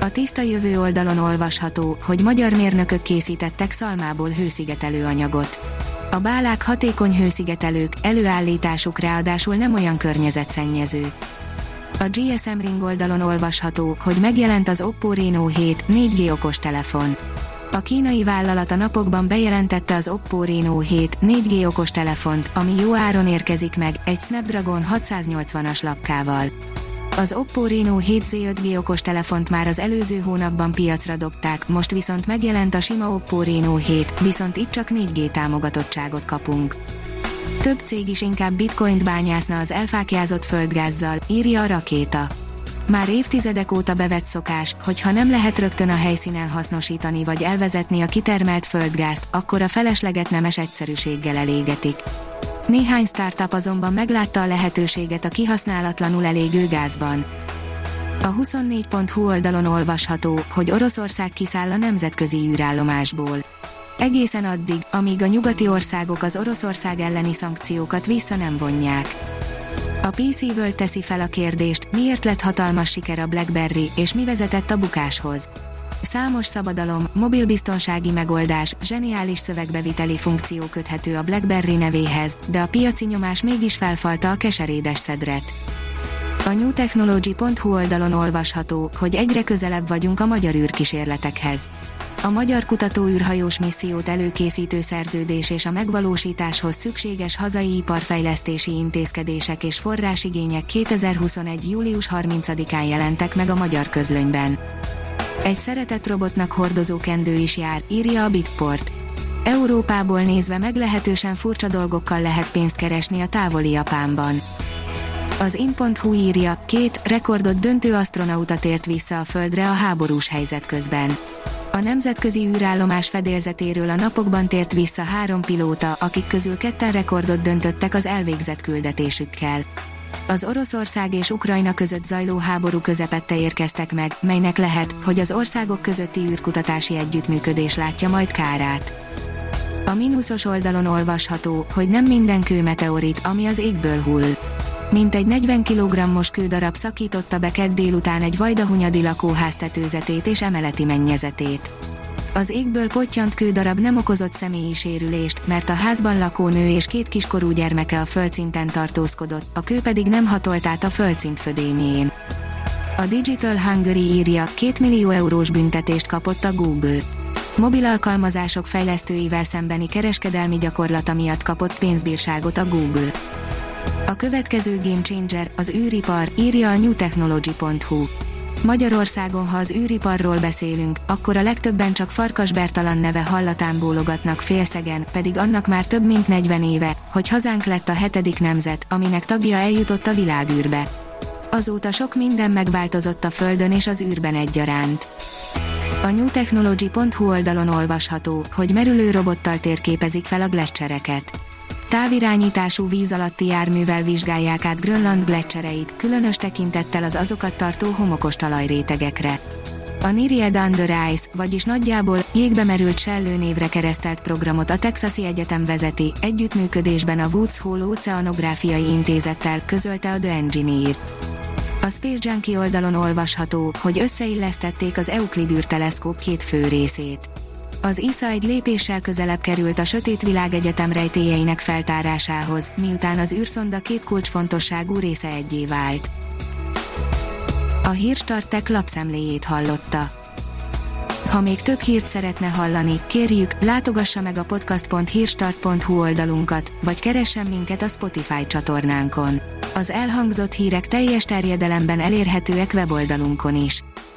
A tiszta jövő oldalon olvasható, hogy magyar mérnökök készítettek szalmából hőszigetelő anyagot. A bálák hatékony hőszigetelők, előállításuk ráadásul nem olyan környezetszennyező. A GSM Ring oldalon olvasható, hogy megjelent az Oppo Reno 7 4G okostelefon. A kínai vállalat a napokban bejelentette az Oppo Reno 7 4G okostelefont, ami jó áron érkezik meg, egy Snapdragon 680-as lapkával. Az Oppo Reno 7Z 5G okostelefont már az előző hónapban piacra dobták, most viszont megjelent a sima Oppo Reno 7, viszont itt csak 4G támogatottságot kapunk. Több cég is inkább bitcoint bányászna az elfákjázott földgázzal, írja a rakéta. Már évtizedek óta bevett szokás, hogy ha nem lehet rögtön a helyszínen hasznosítani vagy elvezetni a kitermelt földgázt, akkor a felesleget nemes egyszerűséggel elégetik. Néhány startup azonban meglátta a lehetőséget a kihasználatlanul elégő gázban. A 24.hu oldalon olvasható, hogy Oroszország kiszáll a nemzetközi űrállomásból. Egészen addig, amíg a nyugati országok az Oroszország elleni szankciókat vissza nem vonják. A PC World teszi fel a kérdést, miért lett hatalmas siker a BlackBerry, és mi vezetett a bukáshoz. Számos szabadalom, mobilbiztonsági megoldás, zseniális szövegbeviteli funkció köthető a BlackBerry nevéhez, de a piaci nyomás mégis felfalta a keserédes szedret. A newtechnology.hu oldalon olvasható, hogy egyre közelebb vagyunk a magyar űrkísérletekhez. A magyar kutatóűrhajós missziót előkészítő szerződés és a megvalósításhoz szükséges hazai iparfejlesztési intézkedések és forrásigények 2021. július 30-án jelentek meg a magyar közlönyben. Egy szeretett robotnak hordozó kendő is jár, írja a Bitport. Európából nézve meglehetősen furcsa dolgokkal lehet pénzt keresni a távoli Japánban. Az in.hu írja, két rekordot döntő astronauta tért vissza a Földre a háborús helyzet közben. A nemzetközi űrállomás fedélzetéről a napokban tért vissza három pilóta, akik közül ketten rekordot döntöttek az elvégzett küldetésükkel az Oroszország és Ukrajna között zajló háború közepette érkeztek meg, melynek lehet, hogy az országok közötti űrkutatási együttműködés látja majd kárát. A mínuszos oldalon olvasható, hogy nem minden kő ami az égből hull. Mint egy 40 kg-os kődarab szakította be kedd délután egy vajdahunyadi lakóház tetőzetét és emeleti mennyezetét. Az égből pottyant kődarab nem okozott személyi sérülést, mert a házban lakó nő és két kiskorú gyermeke a földszinten tartózkodott, a kő pedig nem hatolt át a földszint födémjén. A Digital Hungary írja, 2 millió eurós büntetést kapott a Google. Mobil alkalmazások fejlesztőivel szembeni kereskedelmi gyakorlata miatt kapott pénzbírságot a Google. A következő Game Changer, az űripar, írja a newtechnology.hu. Magyarországon, ha az űriparról beszélünk, akkor a legtöbben csak Farkas Bertalan neve hallatán bólogatnak félszegen, pedig annak már több mint 40 éve, hogy hazánk lett a hetedik nemzet, aminek tagja eljutott a világűrbe. Azóta sok minden megváltozott a Földön és az űrben egyaránt. A newtechnology.hu oldalon olvasható, hogy merülő robottal térképezik fel a gletszereket távirányítású víz alatti járművel vizsgálják át Grönland gletszereit, különös tekintettel az azokat tartó homokos talajrétegekre. A Niried Under Ice, vagyis nagyjából jégbe merült sellő névre keresztelt programot a Texasi Egyetem vezeti, együttműködésben a Woods Hole Oceanográfiai Intézettel, közölte a The Engineer. A Space Junkie oldalon olvasható, hogy összeillesztették az Euclid űrteleszkóp két fő részét az egy lépéssel közelebb került a Sötét Világ Egyetem rejtélyeinek feltárásához, miután az űrszonda két kulcsfontosságú része egyé vált. A Hírstartek lapszemléjét hallotta. Ha még több hírt szeretne hallani, kérjük, látogassa meg a podcast.hírstart.hu oldalunkat, vagy keressen minket a Spotify csatornánkon. Az elhangzott hírek teljes terjedelemben elérhetőek weboldalunkon is.